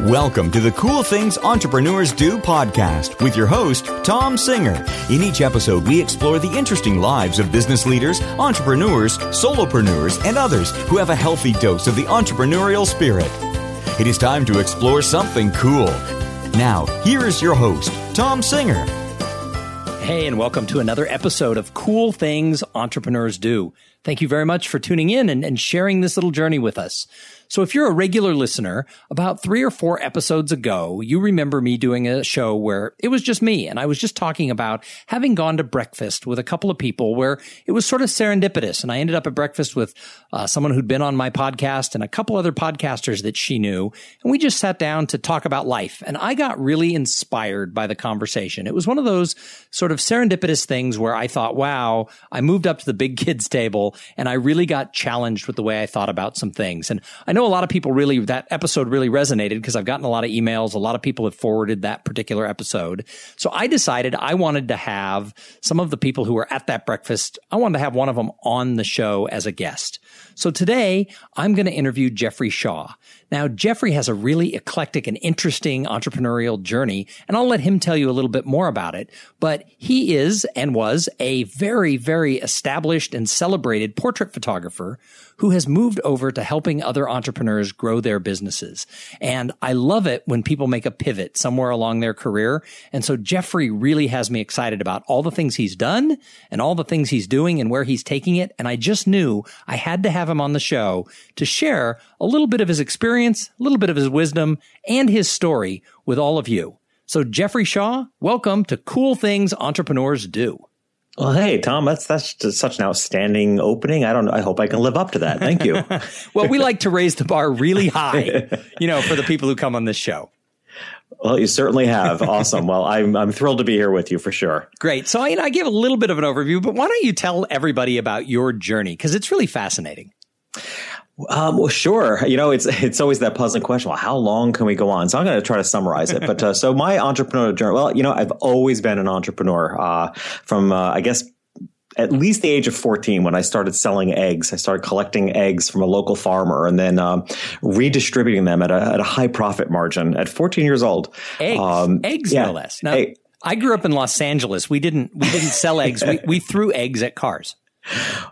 Welcome to the Cool Things Entrepreneurs Do podcast with your host, Tom Singer. In each episode, we explore the interesting lives of business leaders, entrepreneurs, solopreneurs, and others who have a healthy dose of the entrepreneurial spirit. It is time to explore something cool. Now, here is your host, Tom Singer. Hey, and welcome to another episode of Cool Things Entrepreneurs Do. Thank you very much for tuning in and, and sharing this little journey with us. So if you're a regular listener, about three or four episodes ago, you remember me doing a show where it was just me and I was just talking about having gone to breakfast with a couple of people where it was sort of serendipitous. And I ended up at breakfast with uh, someone who'd been on my podcast and a couple other podcasters that she knew. And we just sat down to talk about life. And I got really inspired by the conversation. It was one of those sort of serendipitous things where I thought, wow, I moved up to the big kids table and I really got challenged with the way I thought about some things. And I know a lot of people really, that episode really resonated because I've gotten a lot of emails. A lot of people have forwarded that particular episode. So I decided I wanted to have some of the people who were at that breakfast, I wanted to have one of them on the show as a guest. So today I'm going to interview Jeffrey Shaw. Now, Jeffrey has a really eclectic and interesting entrepreneurial journey, and I'll let him tell you a little bit more about it. But he is and was a very, very established and celebrated portrait photographer who has moved over to helping other entrepreneurs grow their businesses. And I love it when people make a pivot somewhere along their career. And so Jeffrey really has me excited about all the things he's done and all the things he's doing and where he's taking it. And I just knew I had to have him on the show to share a little bit of his experience, a little bit of his wisdom and his story with all of you. So Jeffrey Shaw, welcome to Cool Things Entrepreneurs Do. Well, hey, Tom, that's that's just such an outstanding opening. I don't. I hope I can live up to that. Thank you. well, we like to raise the bar really high, you know, for the people who come on this show. Well, you certainly have. Awesome. well, I'm I'm thrilled to be here with you for sure. Great. So, you know, I gave a little bit of an overview, but why don't you tell everybody about your journey because it's really fascinating. Um, well, sure. You know, it's it's always that puzzling question. Well, how long can we go on? So I'm going to try to summarize it. But uh, so my entrepreneurial journey. Well, you know, I've always been an entrepreneur. Uh, from uh, I guess at least the age of 14 when I started selling eggs. I started collecting eggs from a local farmer and then um, redistributing them at a, at a high profit margin at 14 years old. Eggs, um, eggs yeah, no less. Now, hey, I grew up in Los Angeles. We didn't we didn't sell eggs. We, we threw eggs at cars.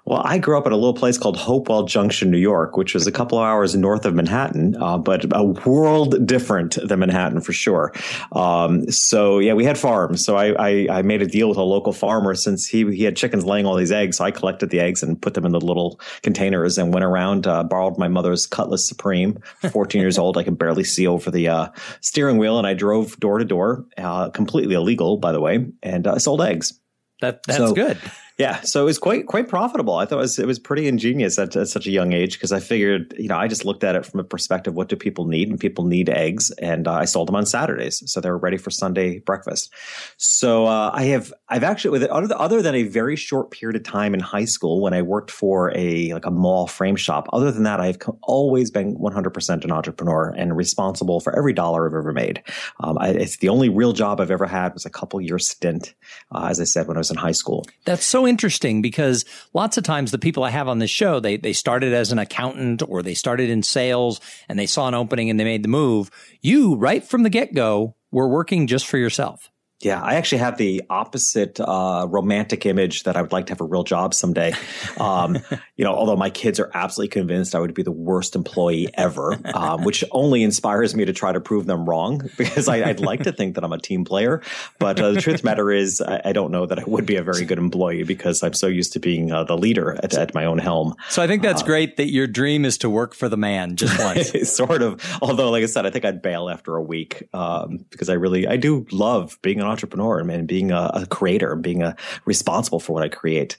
Well, I grew up at a little place called Hopewell Junction, New York, which was a couple of hours north of Manhattan, uh, but a world different than Manhattan for sure. Um, so yeah, we had farms. So I, I, I, made a deal with a local farmer since he he had chickens laying all these eggs. So I collected the eggs and put them in the little containers and went around. Uh, borrowed my mother's Cutlass Supreme. Fourteen years old, I could barely see over the uh, steering wheel, and I drove door to door, uh, completely illegal, by the way, and I uh, sold eggs. That that's so, good. Yeah, so it was quite quite profitable. I thought it was it was pretty ingenious at, at such a young age because I figured you know I just looked at it from a perspective what do people need and people need eggs and uh, I sold them on Saturdays so they were ready for Sunday breakfast. So uh, I have I've actually with it, other other than a very short period of time in high school when I worked for a like a mall frame shop. Other than that, I've always been 100 percent an entrepreneur and responsible for every dollar I've ever made. Um, I, it's the only real job I've ever had was a couple years stint, uh, as I said when I was in high school. That's so interesting because lots of times the people I have on this show, they, they started as an accountant or they started in sales and they saw an opening and they made the move. You, right from the get go, were working just for yourself. Yeah, I actually have the opposite uh, romantic image that I would like to have a real job someday. Um, you know, although my kids are absolutely convinced I would be the worst employee ever, um, which only inspires me to try to prove them wrong because I, would like to think that I'm a team player. But uh, the truth of the matter is, I, I, don't know that I would be a very good employee because I'm so used to being uh, the leader at, at, my own helm. So I think that's uh, great that your dream is to work for the man just once. sort of. Although, like I said, I think I'd bail after a week um, because I really, I do love being an entrepreneur and being a, a creator and being a, responsible for what I create.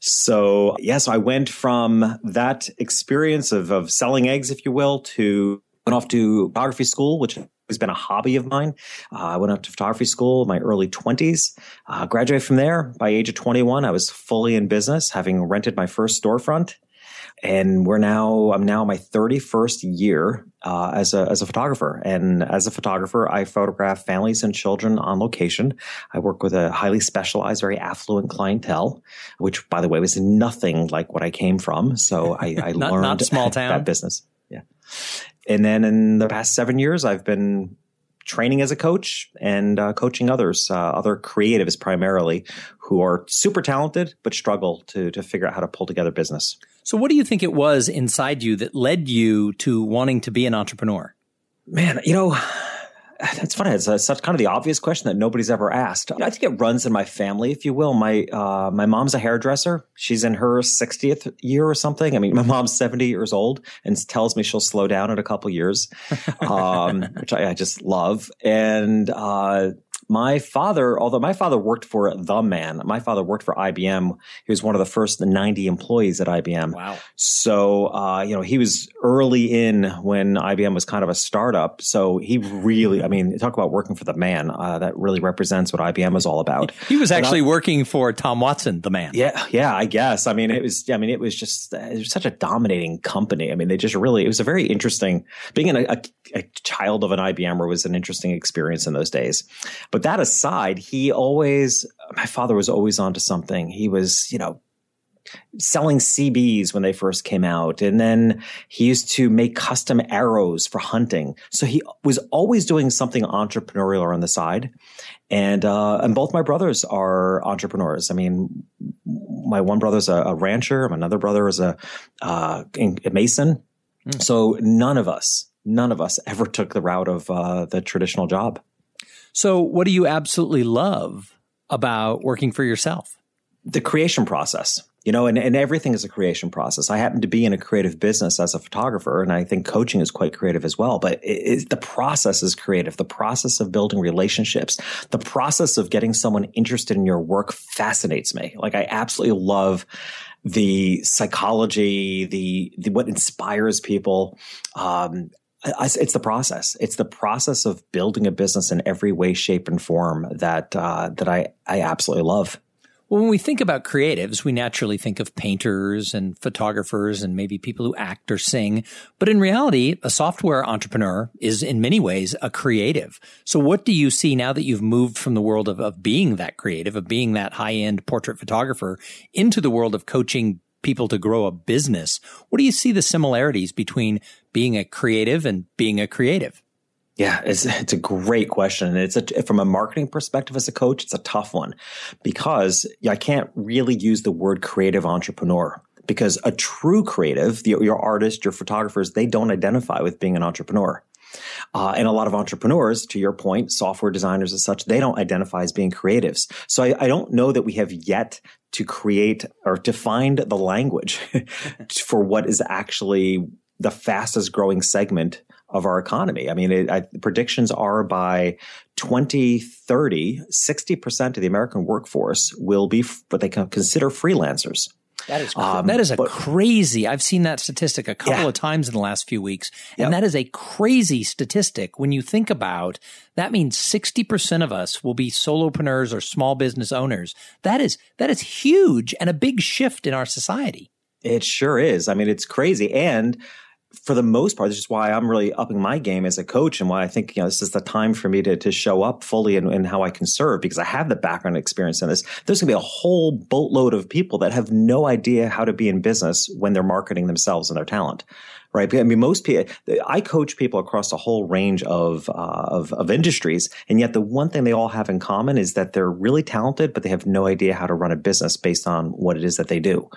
So yes, yeah, so I went from that experience of, of selling eggs, if you will, to went off to photography school, which has been a hobby of mine. Uh, I went up to photography school in my early 20s, uh, graduated from there. By age of 21, I was fully in business, having rented my first storefront and we're now I'm now my 31st year uh, as a as a photographer. And as a photographer, I photograph families and children on location. I work with a highly specialized, very affluent clientele, which, by the way, was nothing like what I came from. So I, I not, learned not small town that business. Yeah. and then in the past seven years, I've been training as a coach and uh, coaching others, uh, other creatives primarily, who are super talented but struggle to to figure out how to pull together business. So, what do you think it was inside you that led you to wanting to be an entrepreneur? Man, you know, it's funny. It's, it's kind of the obvious question that nobody's ever asked. I think it runs in my family, if you will. My uh, my mom's a hairdresser. She's in her 60th year or something. I mean, my mom's 70 years old and tells me she'll slow down in a couple years, um, which I, I, just love. And uh, my father, although my father worked for the man, my father worked for IBM. He was one of the first 90 employees at IBM. Wow. So, uh, you know, he was early in when IBM was kind of a startup. So he really, I mean, talk about working for the man. Uh, that really represents what IBM is all about. He was actually I, working for Tom Watson, the man. Yeah. Yeah. I guess. I mean, it was, I mean, it was just, it was such a dominating company. I mean, they just really, it was a very interesting, being a, a, a child of an IBMer was an interesting experience in those days. But that aside, he always, my father was always onto something. He was, you know, selling CBs when they first came out. And then he used to make custom arrows for hunting. So he was always doing something entrepreneurial on the side. And, uh, and both my brothers are entrepreneurs. I mean, my one brother's a, a rancher. My another brother is a, uh, a mason. Mm. So none of us, none of us ever took the route of, uh, the traditional job. So, what do you absolutely love about working for yourself? The creation process, you know, and, and everything is a creation process. I happen to be in a creative business as a photographer, and I think coaching is quite creative as well. But it, it, the process is creative. The process of building relationships, the process of getting someone interested in your work fascinates me. Like, I absolutely love the psychology, the, the what inspires people. Um, it's the process. It's the process of building a business in every way, shape, and form that uh, that I I absolutely love. Well, when we think about creatives, we naturally think of painters and photographers and maybe people who act or sing. But in reality, a software entrepreneur is in many ways a creative. So what do you see now that you've moved from the world of, of being that creative, of being that high end portrait photographer into the world of coaching people to grow a business. What do you see the similarities between being a creative and being a creative? Yeah, it's it's a great question. And it's a, from a marketing perspective as a coach, it's a tough one because I can't really use the word creative entrepreneur because a true creative, the, your artist, your photographers, they don't identify with being an entrepreneur. Uh, and a lot of entrepreneurs, to your point, software designers and such, they don't identify as being creatives. So I, I don't know that we have yet to create or to find the language for what is actually the fastest growing segment of our economy. I mean, it, I, predictions are by 2030, 60% of the American workforce will be what they consider freelancers. That is um, that is a but, crazy. I've seen that statistic a couple yeah. of times in the last few weeks, and yep. that is a crazy statistic. When you think about that, means sixty percent of us will be solopreneurs or small business owners. That is that is huge and a big shift in our society. It sure is. I mean, it's crazy, and for the most part, this is why I'm really upping my game as a coach and why I think, you know, this is the time for me to, to show up fully in, in how I can serve because I have the background experience in this. There's going to be a whole boatload of people that have no idea how to be in business when they're marketing themselves and their talent right? I mean, most people, I coach people across a whole range of, uh, of, of industries. And yet the one thing they all have in common is that they're really talented, but they have no idea how to run a business based on what it is that they do.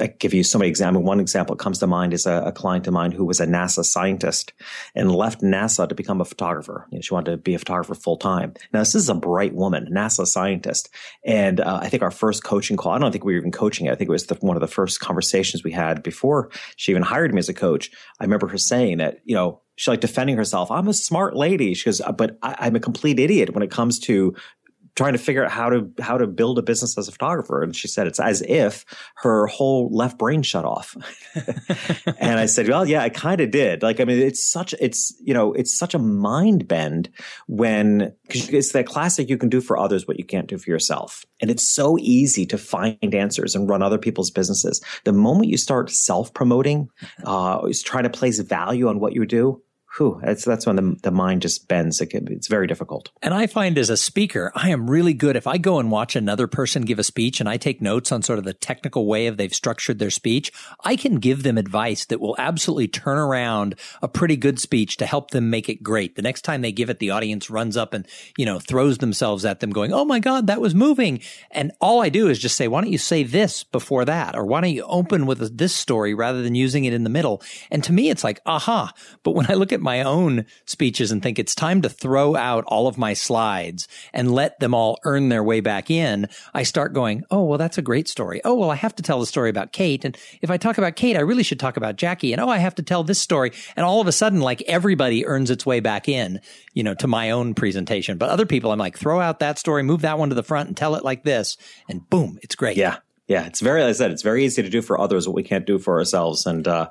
I give you so many examples. One example that comes to mind is a, a client of mine who was a NASA scientist and left NASA to become a photographer. You know, she wanted to be a photographer full time. Now, this is a bright woman, NASA scientist. And uh, I think our first coaching call, I don't think we were even coaching it. I think it was the, one of the first conversations we had before she even hired me as a coach. I remember her saying that, you know, she's like defending herself. I'm a smart lady. She goes, but I, I'm a complete idiot when it comes to trying to figure out how to how to build a business as a photographer. And she said it's as if her whole left brain shut off. And i said well yeah i kind of did. Like i mean it's such it's you know it's such a mind bend when because it's that classic you can do for others what you can't do for yourself. And it's so easy to find answers and run other people's businesses. The moment you start self promoting uh is trying to place value on what you do whew, that's that's when the, the mind just bends. It can, it's very difficult. And I find as a speaker, I am really good if I go and watch another person give a speech and I take notes on sort of the technical way of they've structured their speech, I can give them advice that will absolutely turn around a pretty good speech to help them make it great. The next time they give it, the audience runs up and, you know, throws themselves at them going, Oh my God, that was moving. And all I do is just say, why don't you say this before that? Or why don't you open with this story rather than using it in the middle? And to me, it's like, aha. But when I look at my own speeches and think it's time to throw out all of my slides and let them all earn their way back in, I start going, oh, well, that's a great story. Oh, well, I have to tell the story about Kate. And if I talk about Kate, I really should talk about Jackie. And oh, I have to tell this story. And all of a sudden, like everybody earns its way back in, you know, to my own presentation. But other people, I'm like, throw out that story, move that one to the front and tell it like this. And boom, it's great. Yeah. Yeah, it's very, as I said, it's very easy to do for others what we can't do for ourselves. And uh,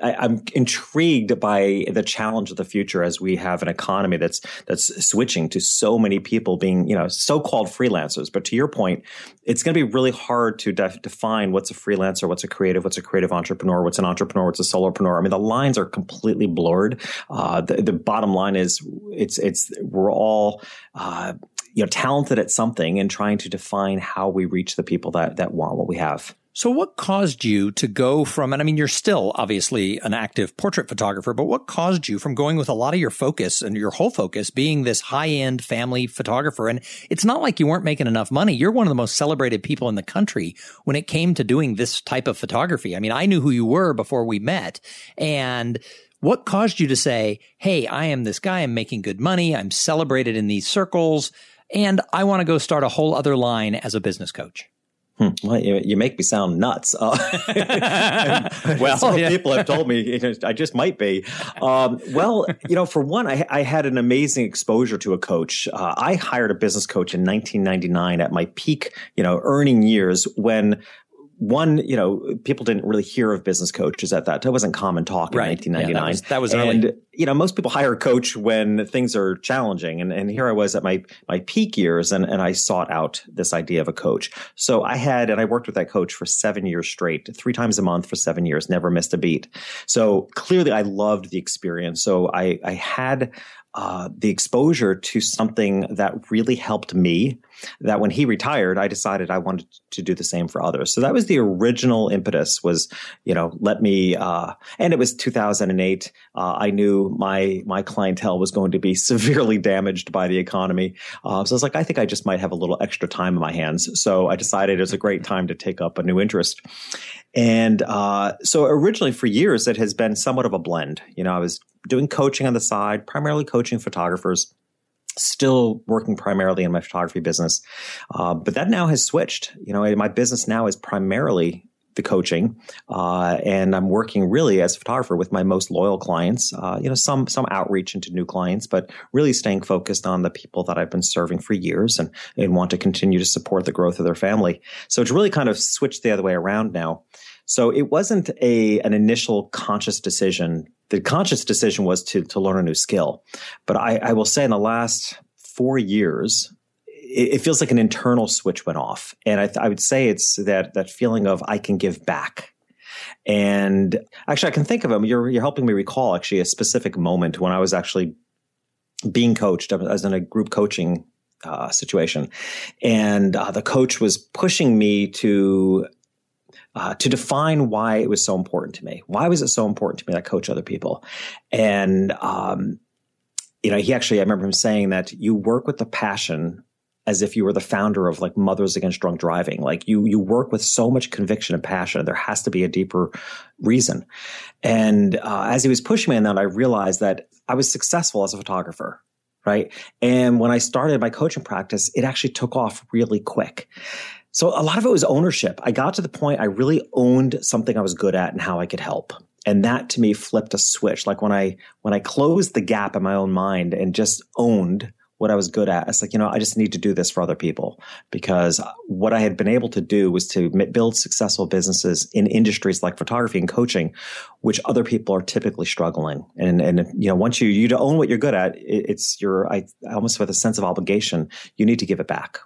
I, am intrigued by the challenge of the future as we have an economy that's that's switching to so many people being, you know, so-called freelancers. But to your point, it's going to be really hard to def- define what's a freelancer, what's a creative, what's a creative entrepreneur, what's an entrepreneur, what's a solopreneur. I mean, the lines are completely blurred. Uh, the, the, bottom line is, it's it's we're all uh, you know talented at something and trying to define how we reach the people that that want what we have. So what caused you to go from, and I mean, you're still obviously an active portrait photographer, but what caused you from going with a lot of your focus and your whole focus being this high end family photographer? And it's not like you weren't making enough money. You're one of the most celebrated people in the country when it came to doing this type of photography. I mean, I knew who you were before we met and what caused you to say, Hey, I am this guy. I'm making good money. I'm celebrated in these circles and I want to go start a whole other line as a business coach. Hmm. Well, you, you, make me sound nuts. Uh, well, yeah. people have told me you know, I just might be. Um, well, you know, for one, I, I, had an amazing exposure to a coach. Uh, I hired a business coach in 1999 at my peak, you know, earning years when one, you know, people didn't really hear of business coaches at that. That wasn't common talk in right. 1999. Yeah, that was, that was and, early. you know, most people hire a coach when things are challenging. And, and here I was at my, my peak years and, and I sought out this idea of a coach. So I had, and I worked with that coach for seven years straight, three times a month for seven years, never missed a beat. So clearly I loved the experience. So I, I had, uh, the exposure to something that really helped me that when he retired i decided i wanted to do the same for others. So that was the original impetus was you know let me uh, and it was 2008 uh, i knew my my clientele was going to be severely damaged by the economy. Uh, so i was like i think i just might have a little extra time in my hands. So i decided it was a great time to take up a new interest and uh, so originally for years it has been somewhat of a blend you know i was doing coaching on the side, primarily coaching photographers. Still working primarily in my photography business, uh, but that now has switched. You know, my business now is primarily coaching, uh, and I'm working really as a photographer with my most loyal clients. Uh, you know, some some outreach into new clients, but really staying focused on the people that I've been serving for years and and want to continue to support the growth of their family. So it's really kind of switched the other way around now. So it wasn't a an initial conscious decision. The conscious decision was to to learn a new skill. But I, I will say in the last four years, it, it feels like an internal switch went off, and I, I would say it's that that feeling of I can give back. And actually, I can think of them. You're you're helping me recall actually a specific moment when I was actually being coached. I was in a group coaching uh, situation, and uh, the coach was pushing me to uh, to define why it was so important to me. Why was it so important to me that I coach other people? And, um, you know, he actually, I remember him saying that you work with the passion as if you were the founder of like Mothers Against Drunk Driving. Like you, you work with so much conviction and passion. There has to be a deeper reason. And uh, as he was pushing me on that, I realized that I was successful as a photographer. Right. And when I started my coaching practice, it actually took off really quick. So a lot of it was ownership. I got to the point I really owned something I was good at and how I could help. And that to me flipped a switch. Like when I when I closed the gap in my own mind and just owned what I was good at, it's like, you know, I just need to do this for other people because what I had been able to do was to build successful businesses in industries like photography and coaching, which other people are typically struggling. And, and, you know, once you, you own what you're good at, it's your, I almost with a sense of obligation, you need to give it back.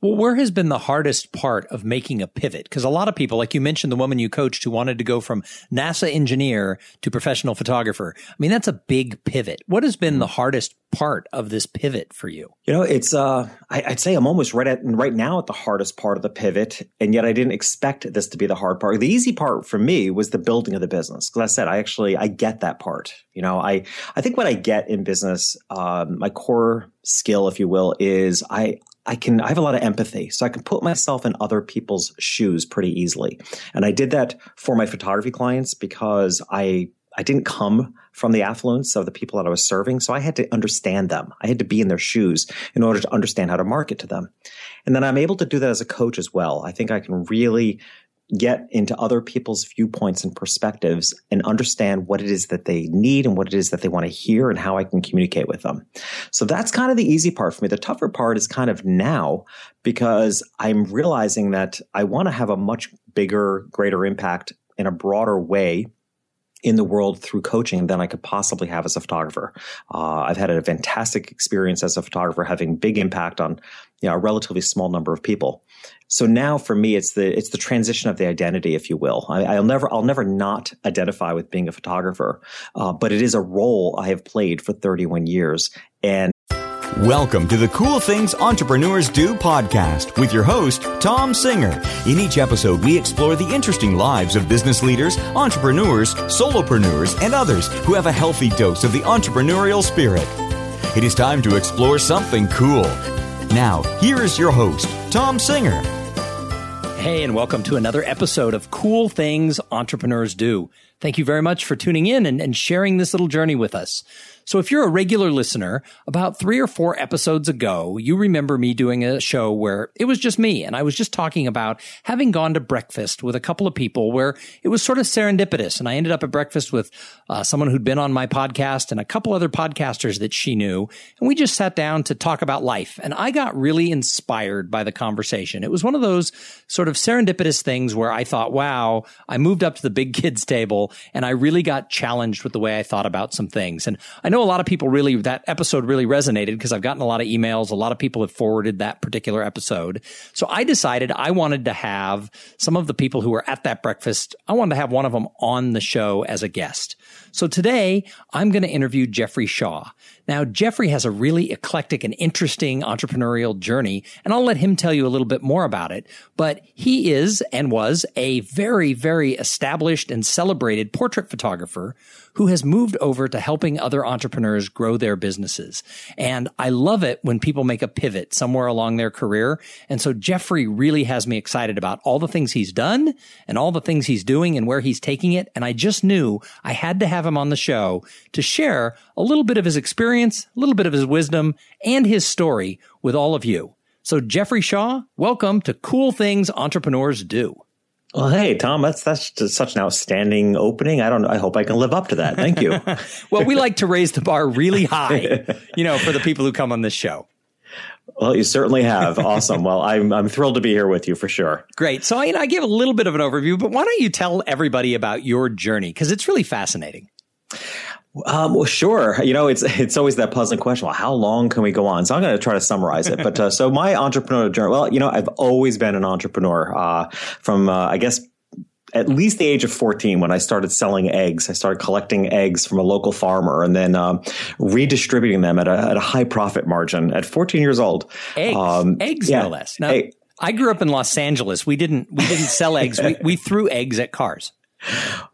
Well, where has been the hardest part of making a pivot? Because a lot of people, like you mentioned, the woman you coached who wanted to go from NASA engineer to professional photographer. I mean, that's a big pivot. What has been the hardest part of this pivot for you? You know, it's uh, I, would say I'm almost right at right now at the hardest part of the pivot, and yet I didn't expect this to be the hard part. The easy part for me was the building of the business. Because I said I actually I get that part. You know, I I think what I get in business, um, my core skill, if you will, is I I can, I have a lot of empathy. So I can put myself in other people's shoes pretty easily. And I did that for my photography clients because I, I didn't come from the affluence of the people that I was serving. So I had to understand them. I had to be in their shoes in order to understand how to market to them. And then I'm able to do that as a coach as well. I think I can really get into other people's viewpoints and perspectives and understand what it is that they need and what it is that they want to hear and how I can communicate with them. So that's kind of the easy part for me. The tougher part is kind of now because I'm realizing that I want to have a much bigger, greater impact in a broader way in the world through coaching than I could possibly have as a photographer. Uh, I've had a fantastic experience as a photographer, having big impact on you know, a relatively small number of people. So now for me, it's the it's the transition of the identity, if you will. I, will never I'll never not identify with being a photographer, uh, but it is a role I have played for 31 years, and Welcome to the Cool Things Entrepreneurs Do podcast with your host, Tom Singer. In each episode, we explore the interesting lives of business leaders, entrepreneurs, solopreneurs, and others who have a healthy dose of the entrepreneurial spirit. It is time to explore something cool. Now, here is your host, Tom Singer. Hey, and welcome to another episode of Cool Things Entrepreneurs Do. Thank you very much for tuning in and, and sharing this little journey with us. So if you're a regular listener, about three or four episodes ago, you remember me doing a show where it was just me and I was just talking about having gone to breakfast with a couple of people where it was sort of serendipitous. And I ended up at breakfast with uh, someone who'd been on my podcast and a couple other podcasters that she knew. And we just sat down to talk about life. And I got really inspired by the conversation. It was one of those sort of serendipitous things where I thought, wow, I moved up to the big kids table and I really got challenged with the way I thought about some things. And I know know a lot of people really, that episode really resonated because I've gotten a lot of emails. A lot of people have forwarded that particular episode. So I decided I wanted to have some of the people who were at that breakfast, I wanted to have one of them on the show as a guest. So today I'm going to interview Jeffrey Shaw. Now, Jeffrey has a really eclectic and interesting entrepreneurial journey, and I'll let him tell you a little bit more about it. But he is and was a very, very established and celebrated portrait photographer who has moved over to helping other entrepreneurs grow their businesses. And I love it when people make a pivot somewhere along their career. And so Jeffrey really has me excited about all the things he's done and all the things he's doing and where he's taking it. And I just knew I had to have him on the show to share a little bit of his experience, a little bit of his wisdom, and his story with all of you. So, Jeffrey Shaw, welcome to Cool Things Entrepreneurs Do. Well, hey, Tom, that's that's such an outstanding opening. I don't. I hope I can live up to that. Thank you. well, we like to raise the bar really high, you know, for the people who come on this show. Well, you certainly have. Awesome. Well, I'm I'm thrilled to be here with you for sure. Great. So, I, I give a little bit of an overview, but why don't you tell everybody about your journey because it's really fascinating. Um, well, sure. You know, it's it's always that puzzling question. Well, how long can we go on? So I'm going to try to summarize it. But uh, so my entrepreneurial journey. Well, you know, I've always been an entrepreneur. Uh, from uh, I guess at least the age of 14 when I started selling eggs. I started collecting eggs from a local farmer and then um, redistributing them at a, at a high profit margin at 14 years old. Eggs, um, eggs, yeah, no less. Now, I grew up in Los Angeles. We didn't we didn't sell eggs. We, we threw eggs at cars.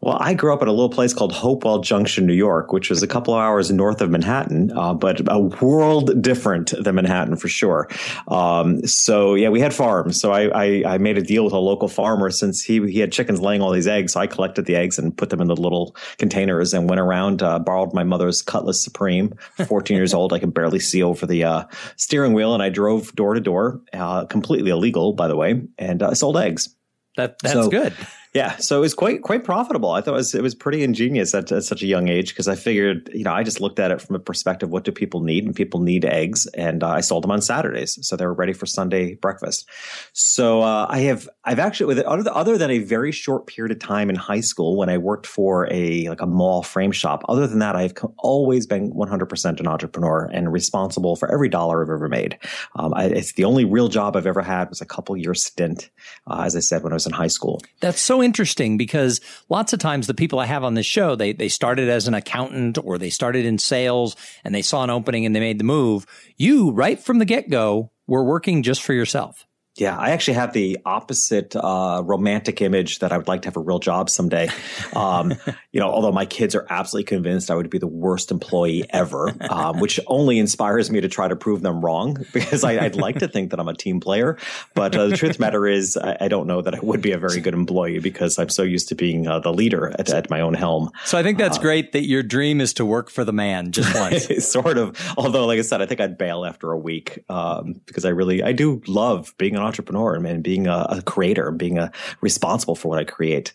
Well, I grew up at a little place called Hopewell Junction, New York, which was a couple of hours north of Manhattan, uh, but a world different than Manhattan for sure. Um, so yeah, we had farms. So I, I, I, made a deal with a local farmer since he he had chickens laying all these eggs. So I collected the eggs and put them in the little containers and went around. Uh, borrowed my mother's Cutlass Supreme. Fourteen years old, I could barely see over the uh, steering wheel, and I drove door to door, uh, completely illegal, by the way, and uh, sold eggs. That that's so, good. Yeah, so it was quite quite profitable. I thought it was it was pretty ingenious at, at such a young age because I figured, you know, I just looked at it from a perspective: what do people need? And people need eggs, and uh, I sold them on Saturdays, so they were ready for Sunday breakfast. So uh, I have I've actually, other, than a very short period of time in high school when I worked for a like a mall frame shop. Other than that, I've always been 100% an entrepreneur and responsible for every dollar I've ever made. Um, I, it's the only real job I've ever had was a couple year stint, uh, as I said when I was in high school. That's so interesting because lots of times the people I have on this show they they started as an accountant or they started in sales and they saw an opening and they made the move. You right from the get go were working just for yourself. Yeah, I actually have the opposite uh, romantic image that I would like to have a real job someday. Um, you know, although my kids are absolutely convinced I would be the worst employee ever, um, which only inspires me to try to prove them wrong because I, would like to think that I'm a team player. But uh, the truth of the matter is, I, I, don't know that I would be a very good employee because I'm so used to being uh, the leader at, at, my own helm. So I think that's uh, great that your dream is to work for the man just once. sort of. Although, like I said, I think I'd bail after a week um, because I really, I do love being an entrepreneur and, being a, a, creator, and being a responsible for what I create.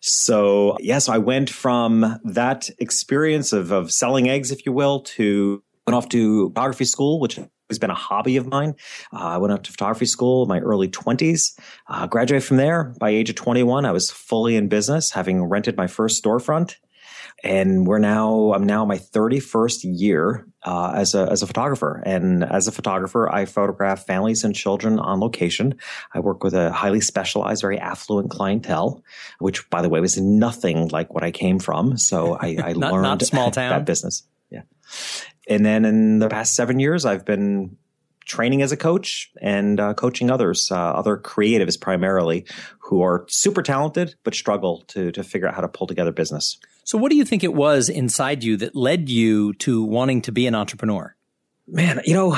So yes, yeah, so I went from that experience of, of selling eggs, if you will, to went off to photography school, which has been a hobby of mine. Uh, I went up to photography school in my early 20s, uh, graduated from there. By age of 21, I was fully in business, having rented my first storefront and we're now I'm now my 31st year uh, as a as a photographer. And as a photographer, I photograph families and children on location. I work with a highly specialized, very affluent clientele, which, by the way, was nothing like what I came from. So I, I not, learned not small town. that business. Yeah. And then in the past seven years, I've been training as a coach and uh, coaching others, uh, other creatives primarily, who are super talented but struggle to to figure out how to pull together business. So, what do you think it was inside you that led you to wanting to be an entrepreneur? Man, you know,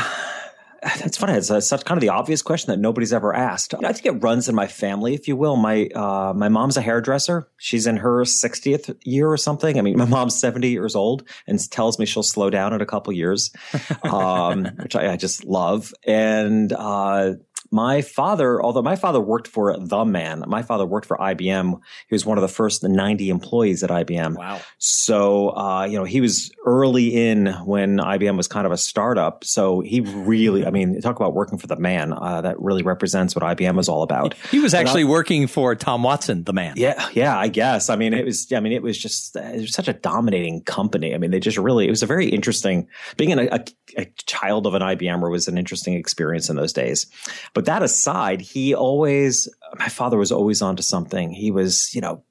it's funny. It's, it's kind of the obvious question that nobody's ever asked. I think it runs in my family, if you will. My uh, my mom's a hairdresser. She's in her 60th year or something. I mean, my mom's 70 years old and tells me she'll slow down in a couple years, um, which I, I, just love. And uh, my father, although my father worked for the man, my father worked for IBM. He was one of the first 90 employees at IBM. Wow. So, uh, you know, he was early in when IBM was kind of a startup. So he really, I mean, talk about working for the man. Uh, that really represents what IBM was all about. He was actually I, working for Tom Watson, the man. Yeah. Yeah. I guess. I mean, it was, I mean, it was just, it was such a dominating company. I mean, they just really, it was a very interesting, being a, a, a child of an IBMer was an interesting experience in those days. But but that aside, he always, my father was always onto something. He was, you know,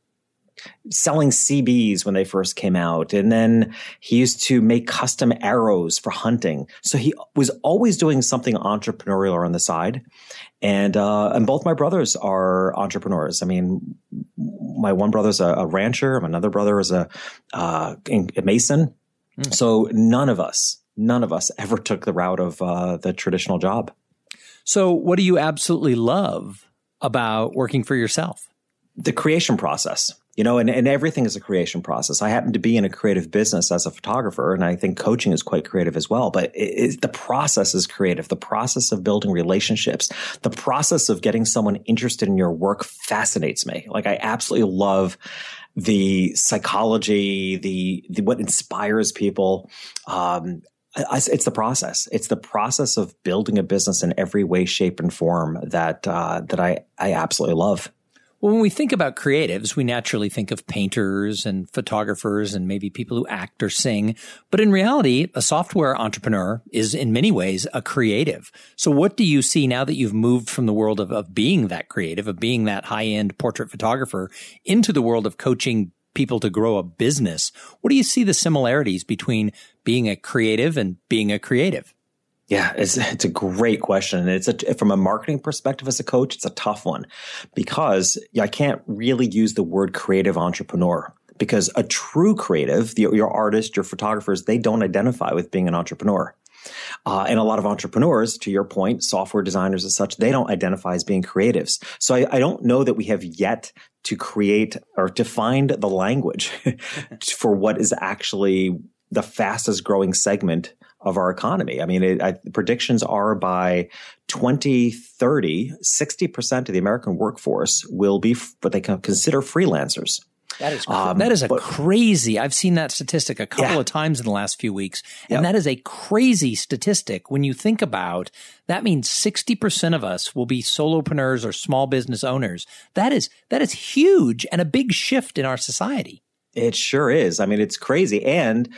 selling CBs when they first came out. And then he used to make custom arrows for hunting. So he was always doing something entrepreneurial on the side. And, uh, and both my brothers are entrepreneurs. I mean, my one brother's a, a rancher. My another brother is a, uh, a mason. Mm. So none of us, none of us ever took the route of, uh, the traditional job. So, what do you absolutely love about working for yourself? The creation process. You know, and, and everything is a creation process. I happen to be in a creative business as a photographer, and I think coaching is quite creative as well. But it, it, the process is creative. The process of building relationships, the process of getting someone interested in your work fascinates me. Like, I absolutely love the psychology, the, the what inspires people. Um, it's the process. It's the process of building a business in every way, shape, and form that uh, that I I absolutely love. Well, when we think about creatives, we naturally think of painters and photographers and maybe people who act or sing. But in reality, a software entrepreneur is in many ways a creative. So what do you see now that you've moved from the world of, of being that creative, of being that high end portrait photographer into the world of coaching people to grow a business. What do you see the similarities between being a creative and being a creative? Yeah, it's, it's a great question. And it's a, from a marketing perspective as a coach, it's a tough one because I can't really use the word creative entrepreneur because a true creative, the, your artist, your photographers, they don't identify with being an entrepreneur. Uh, and a lot of entrepreneurs, to your point, software designers and such, they don't identify as being creatives. So I, I don't know that we have yet to create or to find the language for what is actually the fastest growing segment of our economy. I mean, it, I, predictions are by 2030, 60% of the American workforce will be what they consider freelancers. That is um, that is a but, crazy. I've seen that statistic a couple yeah. of times in the last few weeks, and yep. that is a crazy statistic when you think about. That means sixty percent of us will be solopreneurs or small business owners. That is that is huge and a big shift in our society. It sure is. I mean, it's crazy, and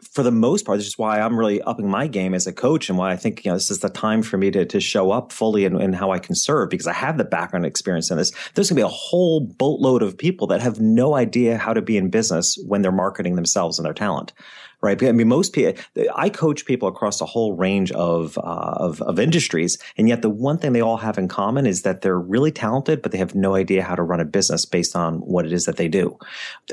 for the most part, this is why I'm really upping my game as a coach and why I think, you know, this is the time for me to, to show up fully in, in how I can serve because I have the background experience in this. There's going to be a whole boatload of people that have no idea how to be in business when they're marketing themselves and their talent right? I mean, most people, I coach people across a whole range of, uh, of, of industries, and yet the one thing they all have in common is that they're really talented, but they have no idea how to run a business based on what it is that they do.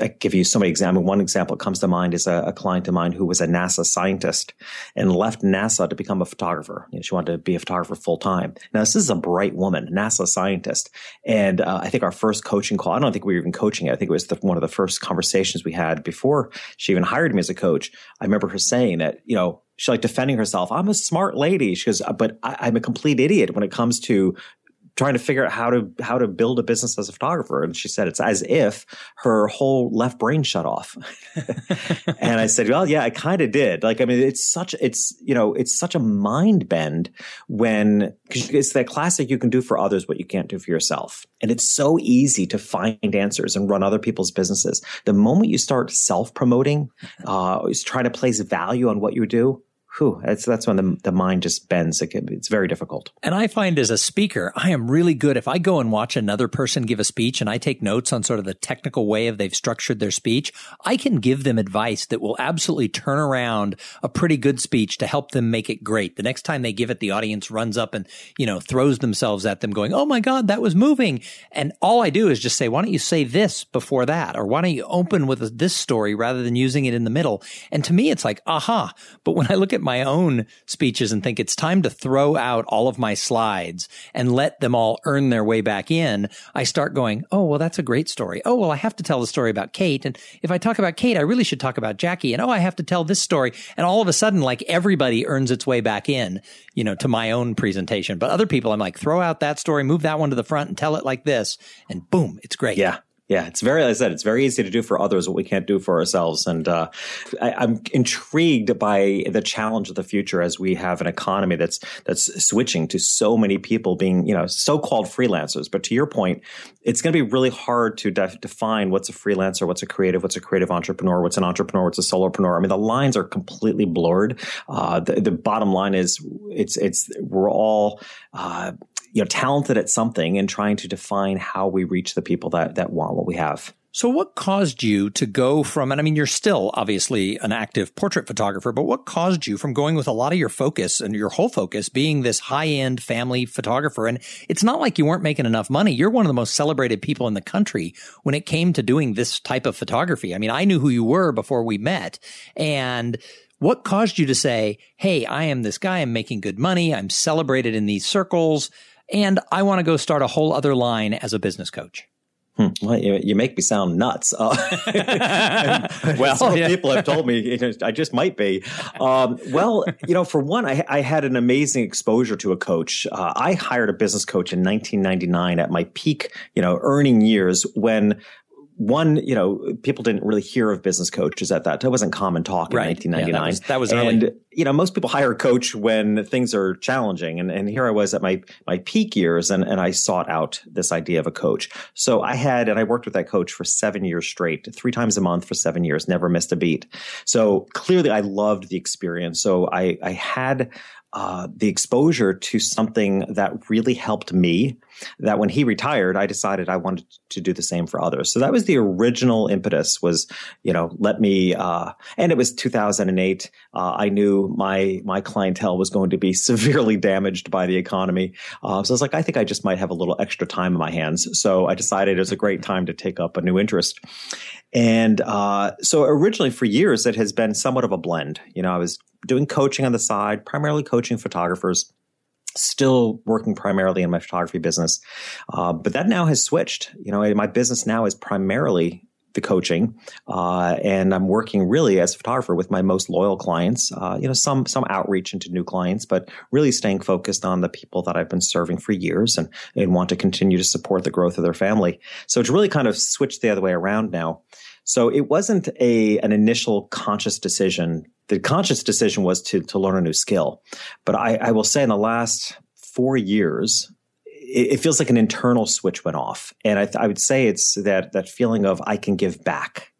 I give you so many examples. One example that comes to mind is a, a client of mine who was a NASA scientist and left NASA to become a photographer. You know, she wanted to be a photographer full time. Now, this is a bright woman, NASA scientist, and uh, I think our first coaching call. I don't think we were even coaching it. I think it was the, one of the first conversations we had before she even hired me as a coach I remember her saying that, you know, she's like defending herself. I'm a smart lady. She goes, but I, am a complete idiot when it comes to trying to figure out how to how to build a business as a photographer. And she said it's as if her whole left brain shut off. And i said well yeah i kind of did. Like i mean it's such it's you know it's such a mind bend when because it's that classic you can do for others what you can't do for yourself. And it's so easy to find answers and run other people's businesses. The moment you start self-promoting uh trying to place value on what you do whew, that's that's when the, the mind just bends. It can, it's very difficult. And I find as a speaker, I am really good if I go and watch another person give a speech and I take notes on sort of the technical way of they've structured their speech. I can give them advice that will absolutely turn around a pretty good speech to help them make it great. The next time they give it, the audience runs up and you know throws themselves at them, going, "Oh my God, that was moving!" And all I do is just say, "Why don't you say this before that?" or "Why don't you open with this story rather than using it in the middle?" And to me, it's like, aha. But when I look at my own speeches and think it's time to throw out all of my slides and let them all earn their way back in, I start going, oh, well, that's a great story. Oh, well, I have to tell the story about Kate. And if I talk about Kate, I really should talk about Jackie. And oh, I have to tell this story. And all of a sudden, like everybody earns its way back in, you know, to my own presentation. But other people, I'm like, throw out that story, move that one to the front and tell it like this. And boom, it's great. Yeah. Yeah, it's very, as I said, it's very easy to do for others what we can't do for ourselves. And uh, I, am intrigued by the challenge of the future as we have an economy that's that's switching to so many people being, you know, so-called freelancers. But to your point, it's going to be really hard to def- define what's a freelancer, what's a creative, what's a creative entrepreneur, what's an entrepreneur, what's a solopreneur. I mean, the lines are completely blurred. Uh, the, the, bottom line is, it's it's we're all uh, you know, talented at something and trying to define how we reach the people that, that want what we have. So what caused you to go from, and I mean, you're still obviously an active portrait photographer, but what caused you from going with a lot of your focus and your whole focus being this high end family photographer? And it's not like you weren't making enough money. You're one of the most celebrated people in the country when it came to doing this type of photography. I mean, I knew who you were before we met and what caused you to say, Hey, I am this guy. I'm making good money. I'm celebrated in these circles and I want to go start a whole other line as a business coach. Hmm. Well, you, you, make me sound nuts. Uh, well, some yeah. people have told me you know, I just might be. Um, well, you know, for one, I, I, had an amazing exposure to a coach. Uh, I hired a business coach in 1999 at my peak, you know, earning years when one, you know, people didn't really hear of business coaches at that. It wasn't common talk in right. 1999. Yeah, that was, that was and, early. you know, most people hire a coach when things are challenging. And, and here I was at my, my peak years and, and I sought out this idea of a coach. So I had, and I worked with that coach for seven years straight, three times a month for seven years, never missed a beat. So clearly I loved the experience. So I, I had, uh, the exposure to something that really helped me that when he retired i decided i wanted to do the same for others. So that was the original impetus was you know let me uh, and it was 2008 uh, i knew my my clientele was going to be severely damaged by the economy. Uh, so i was like i think i just might have a little extra time in my hands. So i decided it was a great time to take up a new interest and uh, so originally for years, it has been somewhat of a blend. You know, I was doing coaching on the side, primarily coaching photographers, still working primarily in my photography business. Uh, but that now has switched. You know, my business now is primarily the coaching, uh, and I'm working really as a photographer with my most loyal clients. Uh, you know, some some outreach into new clients, but really staying focused on the people that I've been serving for years and and want to continue to support the growth of their family. So it's really kind of switched the other way around now. So it wasn't a an initial conscious decision. The conscious decision was to to learn a new skill, but I, I will say in the last four years, it, it feels like an internal switch went off. And I, th- I would say it's that, that feeling of I can give back.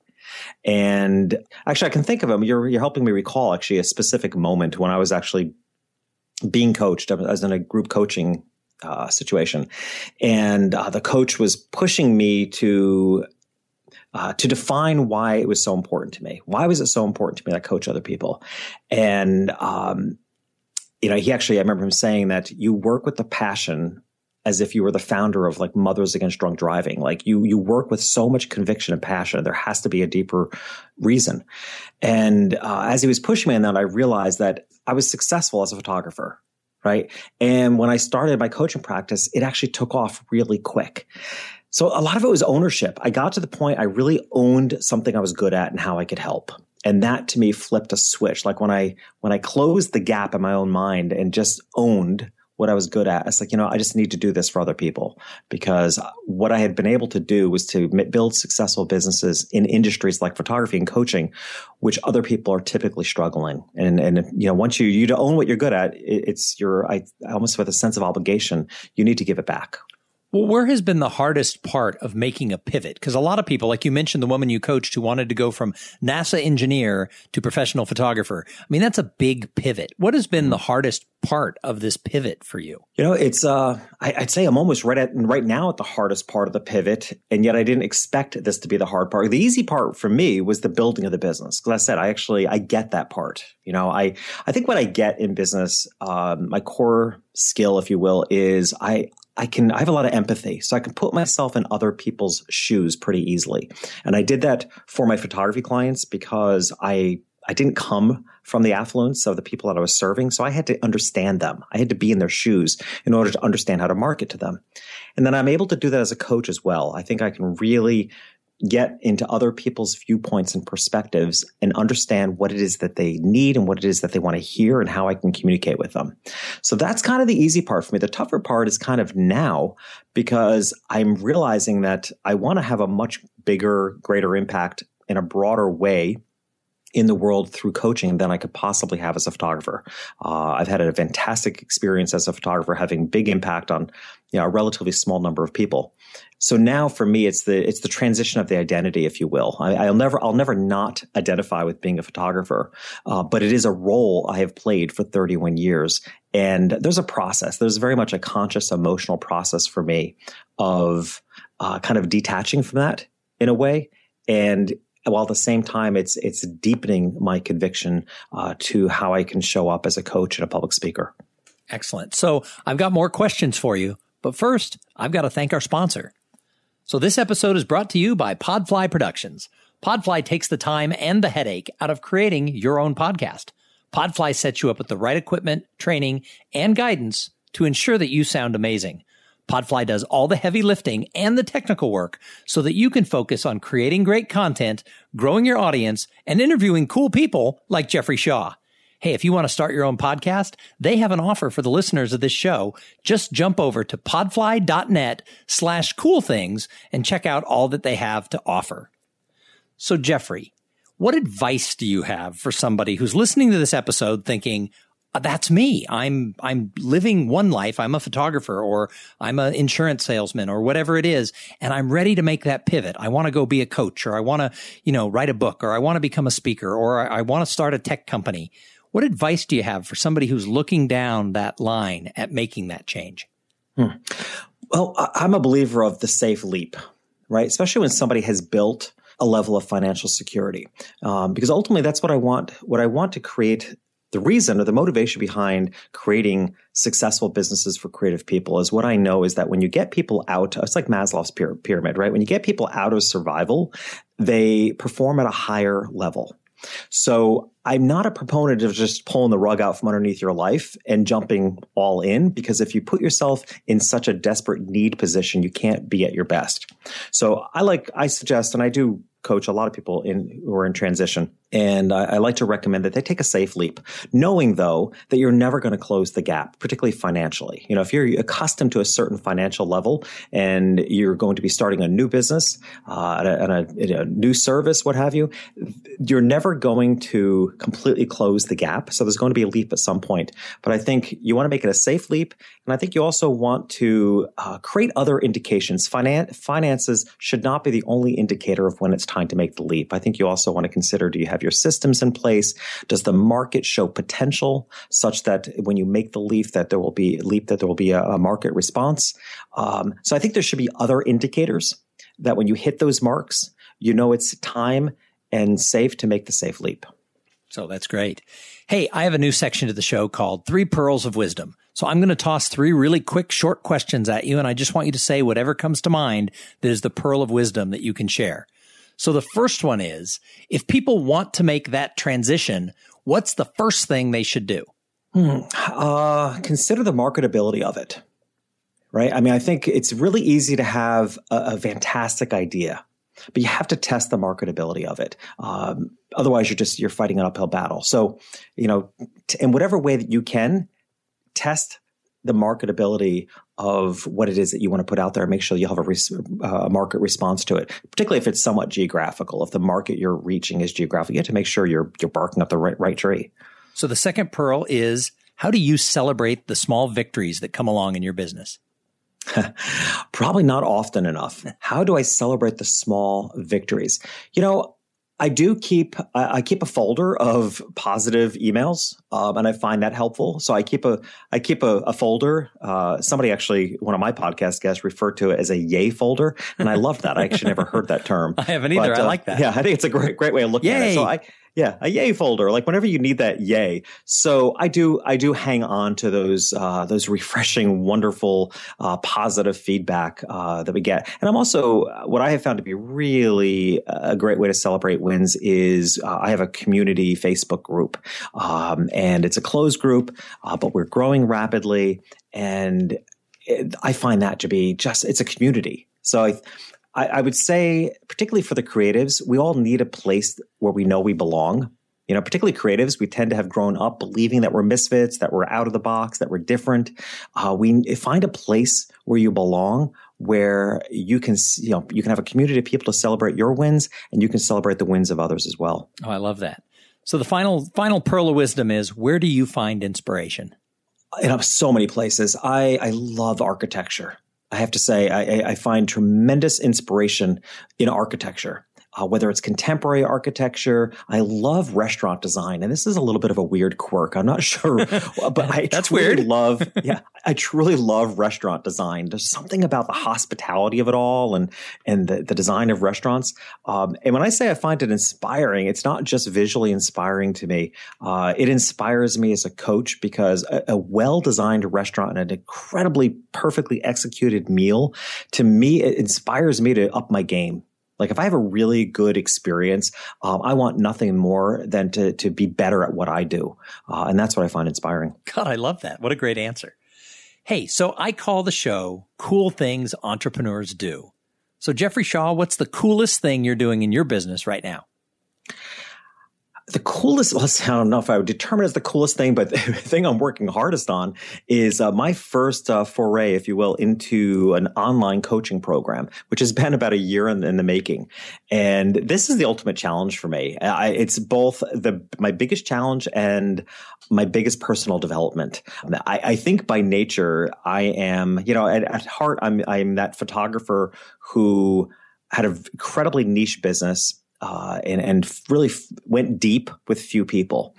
And actually, I can think of them. You're, you're helping me recall actually a specific moment when I was actually being coached. I was in a group coaching uh, situation, and uh, the coach was pushing me to uh, to define why it was so important to me. Why was it so important to me that I coach other people? And um, you know, he actually, I remember him saying that you work with the passion as if you were the founder of like Mothers Against Drunk Driving. Like you, you work with so much conviction and passion. There has to be a deeper reason. And uh, as he was pushing me on that, I realized that I was successful as a photographer. Right. And when I started my coaching practice, it actually took off really quick. So a lot of it was ownership. I got to the point I really owned something I was good at and how I could help. And that to me flipped a switch. Like when I, when I closed the gap in my own mind and just owned what I was good at. It's like, you know, I just need to do this for other people because what I had been able to do was to build successful businesses in industries like photography and coaching, which other people are typically struggling. And, and, you know, once you, you own what you're good at, it's your, I almost with a sense of obligation, you need to give it back. Well, where has been the hardest part of making a pivot? Because a lot of people, like you mentioned, the woman you coached who wanted to go from NASA engineer to professional photographer. I mean, that's a big pivot. What has been the hardest part of this pivot for you? You know, it's uh, I, would say I'm almost right at right now at the hardest part of the pivot, and yet I didn't expect this to be the hard part. The easy part for me was the building of the business. Because I said I actually I get that part. You know, I I think what I get in business, um, my core skill, if you will, is I I can, I have a lot of empathy. So I can put myself in other people's shoes pretty easily. And I did that for my photography clients because I, I didn't come from the affluence of the people that I was serving. So I had to understand them. I had to be in their shoes in order to understand how to market to them. And then I'm able to do that as a coach as well. I think I can really get into other people's viewpoints and perspectives and understand what it is that they need and what it is that they want to hear and how I can communicate with them. So that's kind of the easy part for me. The tougher part is kind of now because I'm realizing that I want to have a much bigger, greater impact in a broader way in the world through coaching than I could possibly have as a photographer. Uh, I've had a fantastic experience as a photographer, having big impact on you know, a relatively small number of people. So now for me, it's the it's the transition of the identity, if you will. I, will never I'll never not identify with being a photographer, uh, but it is a role I have played for 31 years, and there's a process. There's very much a conscious emotional process for me of uh, kind of detaching from that in a way and while at the same time it's it's deepening my conviction uh, to how I can show up as a coach and a public speaker. Excellent. So I've got more questions for you, but first I've got to thank our sponsor. So this episode is brought to you by Podfly Productions. Podfly takes the time and the headache out of creating your own podcast. Podfly sets you up with the right equipment, training, and guidance to ensure that you sound amazing. Podfly does all the heavy lifting and the technical work so that you can focus on creating great content, growing your audience, and interviewing cool people like Jeffrey Shaw. Hey, if you want to start your own podcast, they have an offer for the listeners of this show. Just jump over to podfly.net slash cool things and check out all that they have to offer. So, Jeffrey, what advice do you have for somebody who's listening to this episode thinking, that's me. I'm I'm living one life. I'm a photographer or I'm an insurance salesman or whatever it is, and I'm ready to make that pivot. I want to go be a coach or I want to, you know, write a book or I want to become a speaker or I, I want to start a tech company. What advice do you have for somebody who's looking down that line at making that change? Hmm. Well, I'm a believer of the safe leap, right? Especially when somebody has built a level of financial security, um, because ultimately that's what I want. What I want to create the reason or the motivation behind creating successful businesses for creative people is what I know is that when you get people out, it's like Maslow's pyramid, right? When you get people out of survival, they perform at a higher level. So I'm not a proponent of just pulling the rug out from underneath your life and jumping all in because if you put yourself in such a desperate need position, you can't be at your best. So I like, I suggest, and I do coach a lot of people in who are in transition. And I, I, like to recommend that they take a safe leap, knowing though that you're never going to close the gap, particularly financially. You know, if you're accustomed to a certain financial level and you're going to be starting a new business, uh, and, a, and a, a, new service, what have you, you're never going to completely close the gap. So there's going to be a leap at some point. But I think you want to make it a safe leap. And I think you also want to uh, create other indications. Finan- finances should not be the only indicator of when it's time to make the leap. I think you also want to consider, do you have your systems in place? Does the market show potential such that when you make the leap that there will be leap that there will be a, a market response? Um, so I think there should be other indicators that when you hit those marks, you know it's time and safe to make the safe leap. So that's great. Hey, I have a new section to the show called Three Pearls of Wisdom. So I'm going to toss three really quick, short questions at you. And I just want you to say whatever comes to mind that is the pearl of wisdom that you can share. So the first one is if people want to make that transition, what's the first thing they should do? Hmm. Uh, consider the marketability of it. Right. I mean, I think it's really easy to have a, a fantastic idea, but you have to test the marketability of it. Um, otherwise, you're just you're fighting an uphill battle. So, you know, t- in whatever way that you can, test the marketability of what it is that you want to put out there and make sure you have a, res- uh, market response to it, particularly if it's somewhat geographical. If the market you're reaching is geographical, you have to make sure you're, you're barking up the right, right tree. So the second pearl is how do you celebrate the small victories that come along in your business? Probably not often enough. How do I celebrate the small victories? You know, I do keep I keep a folder of positive emails, um, and I find that helpful. So I keep a I keep a, a folder. Uh, somebody actually, one of my podcast guests referred to it as a yay folder, and I love that. I actually never heard that term. I haven't either. But, uh, I like that. Yeah, I think it's a great great way of looking yay. at it. So I yeah, a yay folder. Like whenever you need that yay. So I do, I do hang on to those, uh, those refreshing, wonderful, uh, positive feedback, uh, that we get. And I'm also, what I have found to be really a great way to celebrate wins is, uh, I have a community Facebook group. Um, and it's a closed group, uh, but we're growing rapidly. And it, I find that to be just, it's a community. So I, I, I would say, particularly for the creatives, we all need a place where we know we belong. You know, particularly creatives, we tend to have grown up believing that we're misfits, that we're out of the box, that we're different. Uh, we find a place where you belong, where you can, you know, you can have a community of people to celebrate your wins, and you can celebrate the wins of others as well. Oh, I love that. So the final final pearl of wisdom is: where do you find inspiration? In so many places. I I love architecture. I have to say, I, I find tremendous inspiration in architecture. Uh, whether it's contemporary architecture. I love restaurant design, and this is a little bit of a weird quirk. I'm not sure, but I that's truly weird. love. Yeah, I truly love restaurant design. There's something about the hospitality of it all, and and the, the design of restaurants. Um, and when I say I find it inspiring, it's not just visually inspiring to me. Uh, it inspires me as a coach because a, a well designed restaurant and an incredibly perfectly executed meal, to me, it inspires me to up my game. Like if I have a really good experience, um, I want nothing more than to to be better at what I do, uh, and that's what I find inspiring. God, I love that. What a great answer. Hey, so I call the show "Cool Things Entrepreneurs Do." So Jeffrey Shaw, what's the coolest thing you're doing in your business right now? The coolest, well, I don't know if I would determine as the coolest thing, but the thing I'm working hardest on is uh, my first uh, foray, if you will, into an online coaching program, which has been about a year in, in the making. And this is the ultimate challenge for me. I, it's both the my biggest challenge and my biggest personal development. I, I think by nature, I am, you know, at, at heart, I'm I'm that photographer who had an incredibly niche business uh, and and really f- went deep with few people.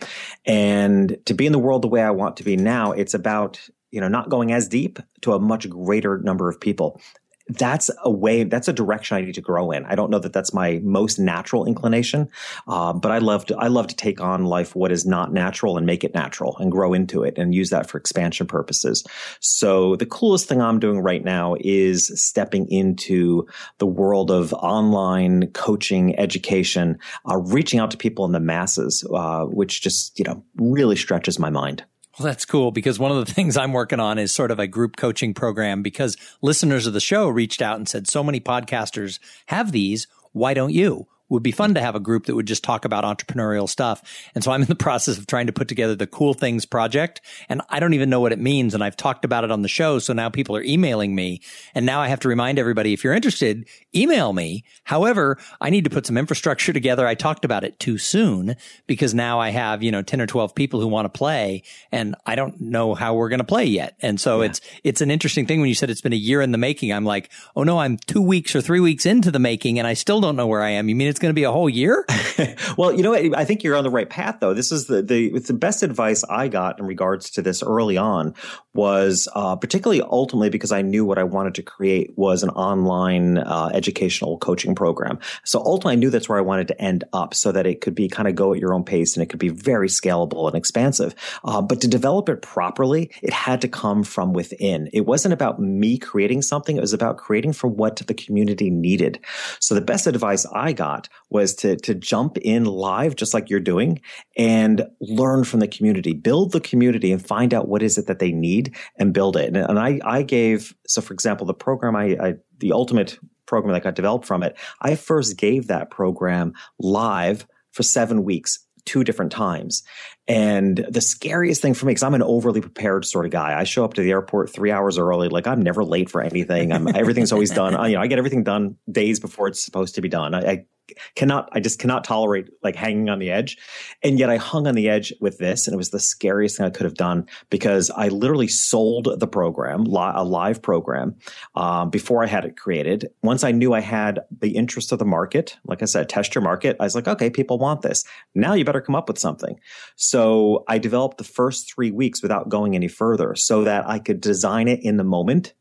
And to be in the world the way I want to be now, it's about you know not going as deep to a much greater number of people that's a way that's a direction i need to grow in. I don't know that that's my most natural inclination uh, but i love to i love to take on life what is not natural and make it natural and grow into it and use that for expansion purposes. So the coolest thing i'm doing right now is stepping into the world of online coaching education uh, reaching out to people in the masses uh, which just you know really stretches my mind well, that's cool because one of the things I'm working on is sort of a group coaching program because listeners of the show reached out and said, so many podcasters have these. Why don't you? Would be fun to have a group that would just talk about entrepreneurial stuff. And so I'm in the process of trying to put together the Cool Things project. And I don't even know what it means. And I've talked about it on the show. So now people are emailing me. And now I have to remind everybody, if you're interested, email me. However, I need to put some infrastructure together. I talked about it too soon because now I have, you know, 10 or 12 people who want to play and I don't know how we're going to play yet. And so yeah. it's, it's an interesting thing when you said it's been a year in the making. I'm like, oh no, I'm two weeks or three weeks into the making and I still don't know where I am. You mean it's going to be a whole year? well, you know what? I think you're on the right path though. This is the, the, it's the best advice I got in regards to this early on was, uh, particularly ultimately because I knew what I wanted to create was an online, uh, educational coaching program. So ultimately I knew that's where I wanted to end up so that it could be kind of go at your own pace and it could be very scalable and expansive. Uh, but to develop it properly, it had to come from within. It wasn't about me creating something. It was about creating from what the community needed. So the best advice I got was to, to jump in live, just like you're doing and learn from the community, build the community and find out what is it that they need and build it. And, and I, I gave, so for example, the program I, I the ultimate program that got developed from it, I first gave that program live for seven weeks two different times. And the scariest thing for me, because I'm an overly prepared sort of guy, I show up to the airport three hours early. Like I'm never late for anything. I'm, everything's always done. I, you know, I get everything done days before it's supposed to be done. I, I cannot, I just cannot tolerate like hanging on the edge. And yet I hung on the edge with this and it was the scariest thing I could have done because I literally sold the program, a live program, um, before I had it created. Once I knew I had the interest of the market, like I said, test your market. I was like, okay, people want this. Now you better come up with something. So I developed the first three weeks without going any further so that I could design it in the moment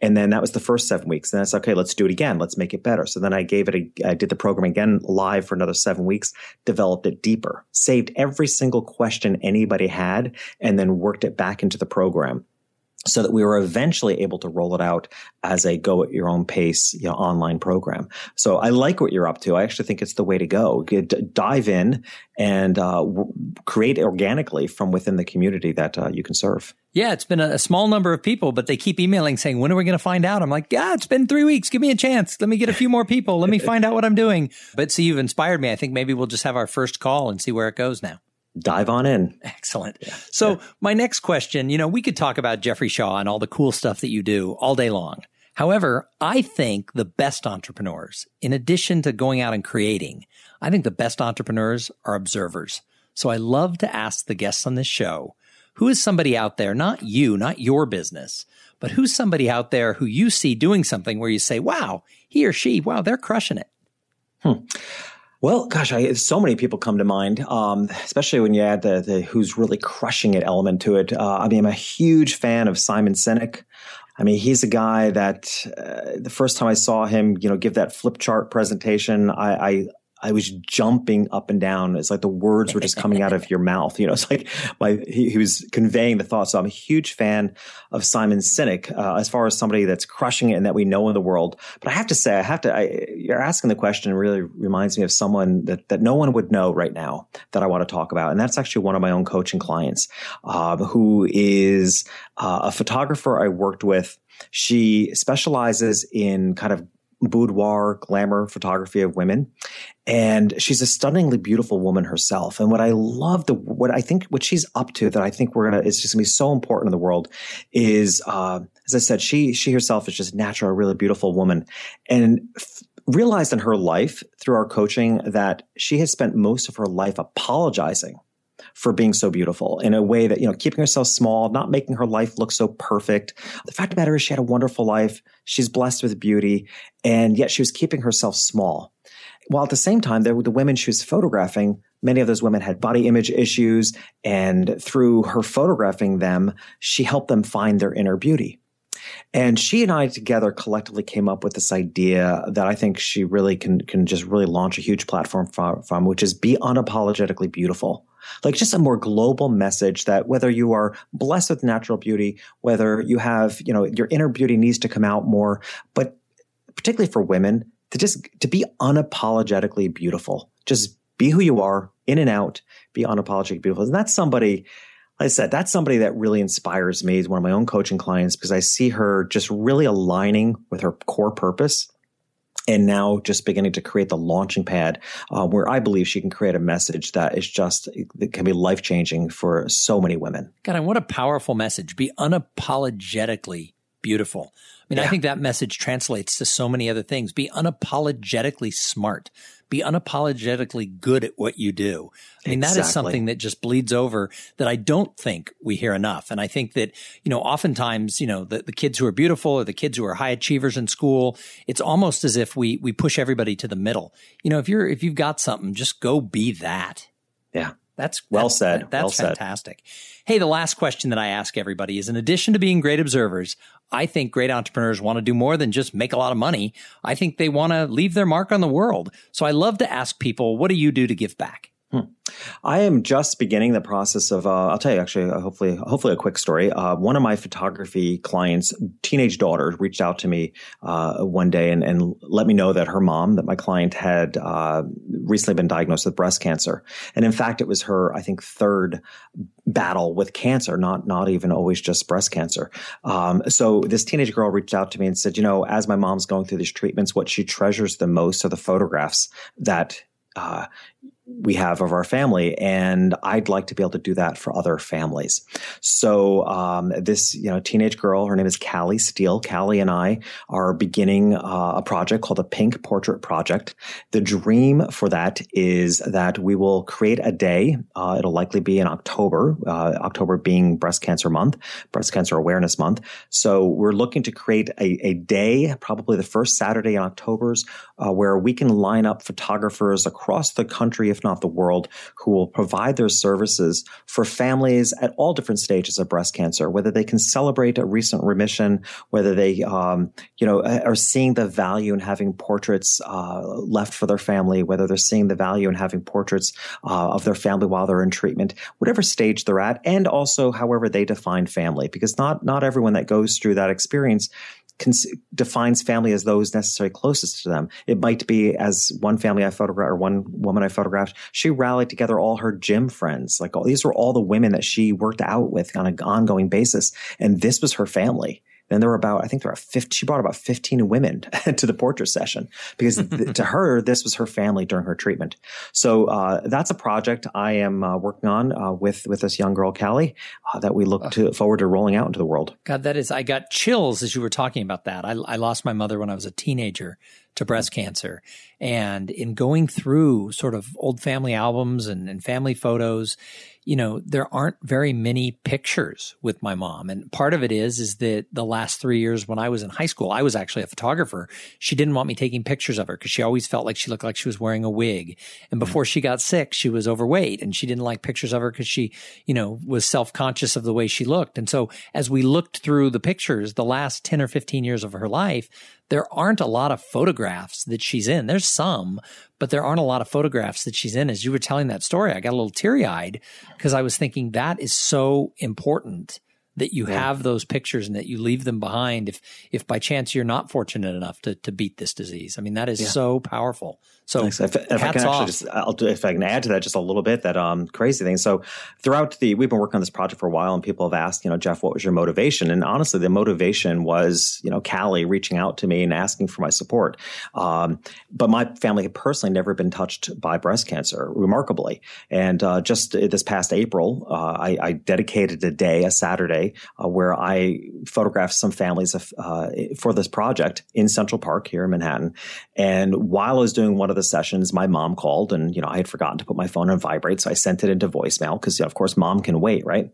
and then that was the first seven weeks. And I said, okay, let's do it again. Let's make it better. So then I gave it a, I did the program again live for another seven weeks, developed it deeper, saved every single question anybody had, and then worked it back into the program so that we were eventually able to roll it out as a go at your own pace you know, online program. So I like what you're up to. I actually think it's the way to go. Get, dive in and uh, w- create organically from within the community that uh, you can serve. Yeah, it's been a, a, small number of people, but they keep emailing saying, when are we going to find out? I'm like, yeah, it's been three weeks. Give me a chance. Let me get a few more people. Let me find out what I'm doing. But see, you've inspired me. I think maybe we'll just have our first call and see where it goes now dive on in. Excellent. Yeah. So my next question, you know, we could talk about Jeffrey Shaw and all the cool stuff that you do all day long. However, I think the best entrepreneurs, in addition to going out and creating, I think the best entrepreneurs are observers. So I love to ask the guests on this show, who is somebody out there, not you, not your business, but who's somebody out there who you see doing something where you say, wow, he or she, wow, they're crushing it. Hmm. Well, gosh, I, so many people come to mind, um, especially when you add the, the, who's really crushing it element to it. Uh, I mean, I'm a huge fan of Simon Sinek. I mean, he's a guy that uh, the first time I saw him, you know, give that flip chart presentation, I, I I was jumping up and down. It's like the words were just coming out of your mouth. You know, it's like my, he, he was conveying the thoughts. So I'm a huge fan of Simon Sinek, uh, as far as somebody that's crushing it and that we know in the world. But I have to say, I have to, I, you're asking the question really reminds me of someone that, that no one would know right now that I want to talk about. And that's actually one of my own coaching clients, uh, who is uh, a photographer I worked with. She specializes in kind of boudoir glamour photography of women. And she's a stunningly beautiful woman herself. And what I love the, what I think, what she's up to that I think we're to, it's just to be so important in the world is, uh, as I said, she, she herself is just natural, a really beautiful woman and f- realized in her life through our coaching that she has spent most of her life apologizing for being so beautiful in a way that, you know, keeping herself small, not making her life look so perfect. The fact of the matter is she had a wonderful life. She's blessed with beauty and yet she was keeping herself small. While at the same time, the, the women she was photographing, many of those women had body image issues. And through her photographing them, she helped them find their inner beauty. And she and I together collectively came up with this idea that I think she really can, can just really launch a huge platform from, from which is be unapologetically beautiful like just a more global message that whether you are blessed with natural beauty, whether you have, you know, your inner beauty needs to come out more, but particularly for women to just, to be unapologetically beautiful, just be who you are in and out, be unapologetically beautiful. And that's somebody, like I said, that's somebody that really inspires me as one of my own coaching clients because I see her just really aligning with her core purpose and now just beginning to create the launching pad uh, where I believe she can create a message that is just that can be life changing for so many women. God, and what a powerful message! Be unapologetically beautiful. I mean, yeah. I think that message translates to so many other things. Be unapologetically smart be unapologetically good at what you do. I mean, exactly. that is something that just bleeds over that I don't think we hear enough. And I think that, you know, oftentimes, you know, the, the kids who are beautiful or the kids who are high achievers in school, it's almost as if we, we push everybody to the middle. You know, if you're, if you've got something, just go be that. Yeah. That's well that's, said. That, that's well fantastic. Said. Hey, the last question that I ask everybody is in addition to being great observers, I think great entrepreneurs want to do more than just make a lot of money. I think they want to leave their mark on the world. So I love to ask people, what do you do to give back? Hmm. I am just beginning the process of. Uh, I'll tell you actually. Uh, hopefully, hopefully a quick story. Uh, one of my photography clients' teenage daughter reached out to me uh, one day and, and, let me know that her mom, that my client had uh, recently been diagnosed with breast cancer, and in fact, it was her, I think, third battle with cancer, not not even always just breast cancer. Um, so this teenage girl reached out to me and said, you know, as my mom's going through these treatments, what she treasures the most are the photographs that we have of our family and i'd like to be able to do that for other families. So um, this you know teenage girl her name is callie steele. Callie and i are beginning uh, a project called the pink portrait project. The dream for that is that we will create a day uh, it'll likely be in october uh, october being breast cancer month breast cancer awareness month. So we're looking to create a, a day probably the first saturday in october's uh, where we can line up photographers across the country if not the world, who will provide their services for families at all different stages of breast cancer, whether they can celebrate a recent remission, whether they, um, you know, are seeing the value in having portraits uh, left for their family, whether they're seeing the value in having portraits uh, of their family while they're in treatment, whatever stage they're at, and also however they define family, because not not everyone that goes through that experience cons- defines family as those necessarily closest to them. It might be as one family I photographed or one woman I photographed, she rallied together all her gym friends. Like all, these were all the women that she worked out with on an ongoing basis. And this was her family. Then there were about, I think there were 50, she brought about 15 women to the portrait session because th- to her, this was her family during her treatment. So, uh, that's a project I am uh, working on, uh, with, with this young girl, Callie, uh, that we look to forward to rolling out into the world. God, that is, I got chills as you were talking about that. I, I lost my mother when I was a teenager to breast cancer. And in going through sort of old family albums and, and family photos, you know, there aren't very many pictures with my mom. And part of it is, is that the last three years when I was in high school, I was actually a photographer. She didn't want me taking pictures of her because she always felt like she looked like she was wearing a wig. And mm. before she got sick, she was overweight and she didn't like pictures of her because she, you know, was self conscious of the way she looked. And so as we looked through the pictures, the last 10 or 15 years of her life, there aren't a lot of photographs that she's in. There's some, but there aren't a lot of photographs that she's in. As you were telling that story, I got a little teary eyed because I was thinking that is so important that you yeah. have those pictures and that you leave them behind if if by chance you're not fortunate enough to to beat this disease. I mean that is yeah. so powerful. So if, if I can actually just, I'll, if I can add to that just a little bit, that um, crazy thing. So throughout the, we've been working on this project for a while, and people have asked, you know, Jeff, what was your motivation? And honestly, the motivation was, you know, Callie reaching out to me and asking for my support. Um, but my family had personally never been touched by breast cancer, remarkably. And uh, just this past April, uh, I, I, dedicated a day, a Saturday, uh, where I photographed some families of, uh, for this project in Central Park here in Manhattan. And while I was doing one of the sessions, my mom called and, you know, I had forgotten to put my phone on vibrate. So I sent it into voicemail because, you know, of course, mom can wait, right?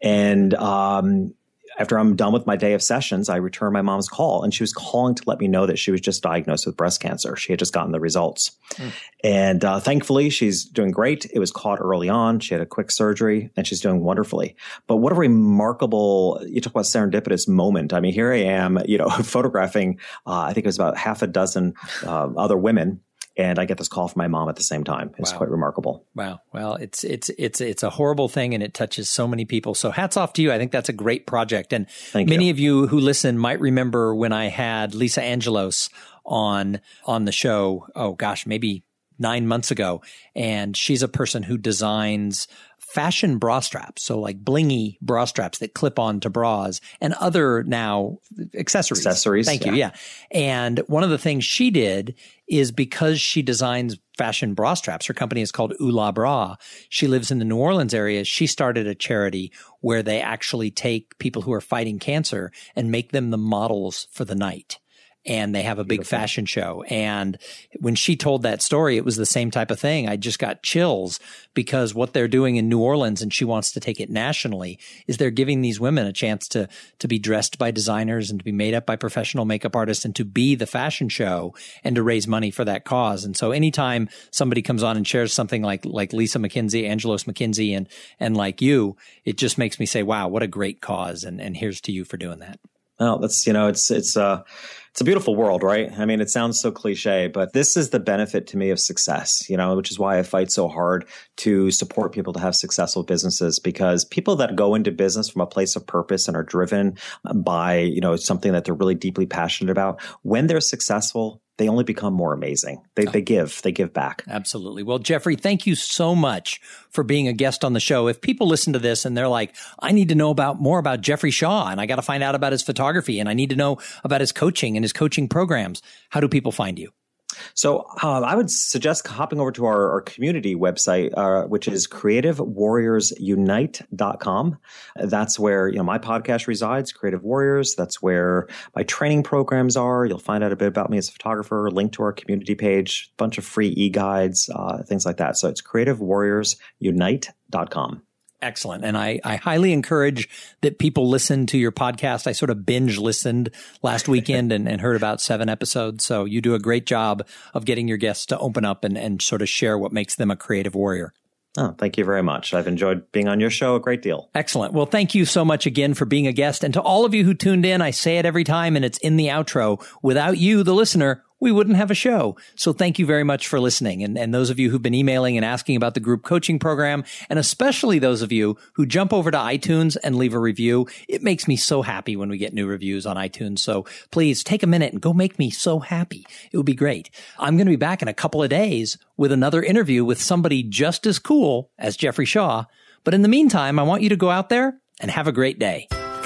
And, um, after I'm done with my day of sessions, I return my mom's call and she was calling to let me know that she was just diagnosed with breast cancer. She had just gotten the results. Mm. And uh, thankfully, she's doing great. It was caught early on. She had a quick surgery and she's doing wonderfully. But what a remarkable, you talk about serendipitous moment. I mean, here I am, you know, photographing, uh, I think it was about half a dozen uh, other women and I get this call from my mom at the same time. It's wow. quite remarkable. Wow. Well, it's it's it's it's a horrible thing, and it touches so many people. So hats off to you. I think that's a great project, and Thank many you. of you who listen might remember when I had Lisa Angelos on on the show. Oh gosh, maybe nine months ago, and she's a person who designs fashion bra straps. So like blingy bra straps that clip on to bras and other now accessories. Accessories. Thank you. Yeah. And one of the things she did is because she designs fashion bra straps. Her company is called Ula Bra. She lives in the New Orleans area. She started a charity where they actually take people who are fighting cancer and make them the models for the night and they have a big Beautiful. fashion show. And when she told that story, it was the same type of thing. I just got chills because what they're doing in New Orleans and she wants to take it nationally is they're giving these women a chance to, to be dressed by designers and to be made up by professional makeup artists and to be the fashion show and to raise money for that cause. And so anytime somebody comes on and shares something like, like Lisa McKinsey, Angelos McKinsey and, and like you, it just makes me say, wow, what a great cause. And, and here's to you for doing that. Well, that's, you know, it's, it's, uh, it's a beautiful world, right? I mean, it sounds so cliche, but this is the benefit to me of success, you know, which is why I fight so hard to support people to have successful businesses because people that go into business from a place of purpose and are driven by, you know, something that they're really deeply passionate about, when they're successful, they only become more amazing. They, they give, they give back. Absolutely. Well, Jeffrey, thank you so much for being a guest on the show. If people listen to this and they're like, I need to know about more about Jeffrey Shaw and I got to find out about his photography and I need to know about his coaching and his coaching programs, how do people find you? So um, I would suggest hopping over to our, our community website, uh, which is creativewarriorsunite.com. That's where, you know, my podcast resides, Creative Warriors. That's where my training programs are. You'll find out a bit about me as a photographer, link to our community page, bunch of free e-guides, uh, things like that. So it's creativewarriorsunite.com. Excellent. And I, I highly encourage that people listen to your podcast. I sort of binge listened last weekend and, and heard about seven episodes. So you do a great job of getting your guests to open up and, and sort of share what makes them a creative warrior. Oh, thank you very much. I've enjoyed being on your show a great deal. Excellent. Well, thank you so much again for being a guest. And to all of you who tuned in, I say it every time and it's in the outro. Without you, the listener, we wouldn't have a show. So thank you very much for listening. And, and those of you who've been emailing and asking about the group coaching program, and especially those of you who jump over to iTunes and leave a review, it makes me so happy when we get new reviews on iTunes. So please take a minute and go make me so happy. It would be great. I'm going to be back in a couple of days with another interview with somebody just as cool as Jeffrey Shaw. But in the meantime, I want you to go out there and have a great day.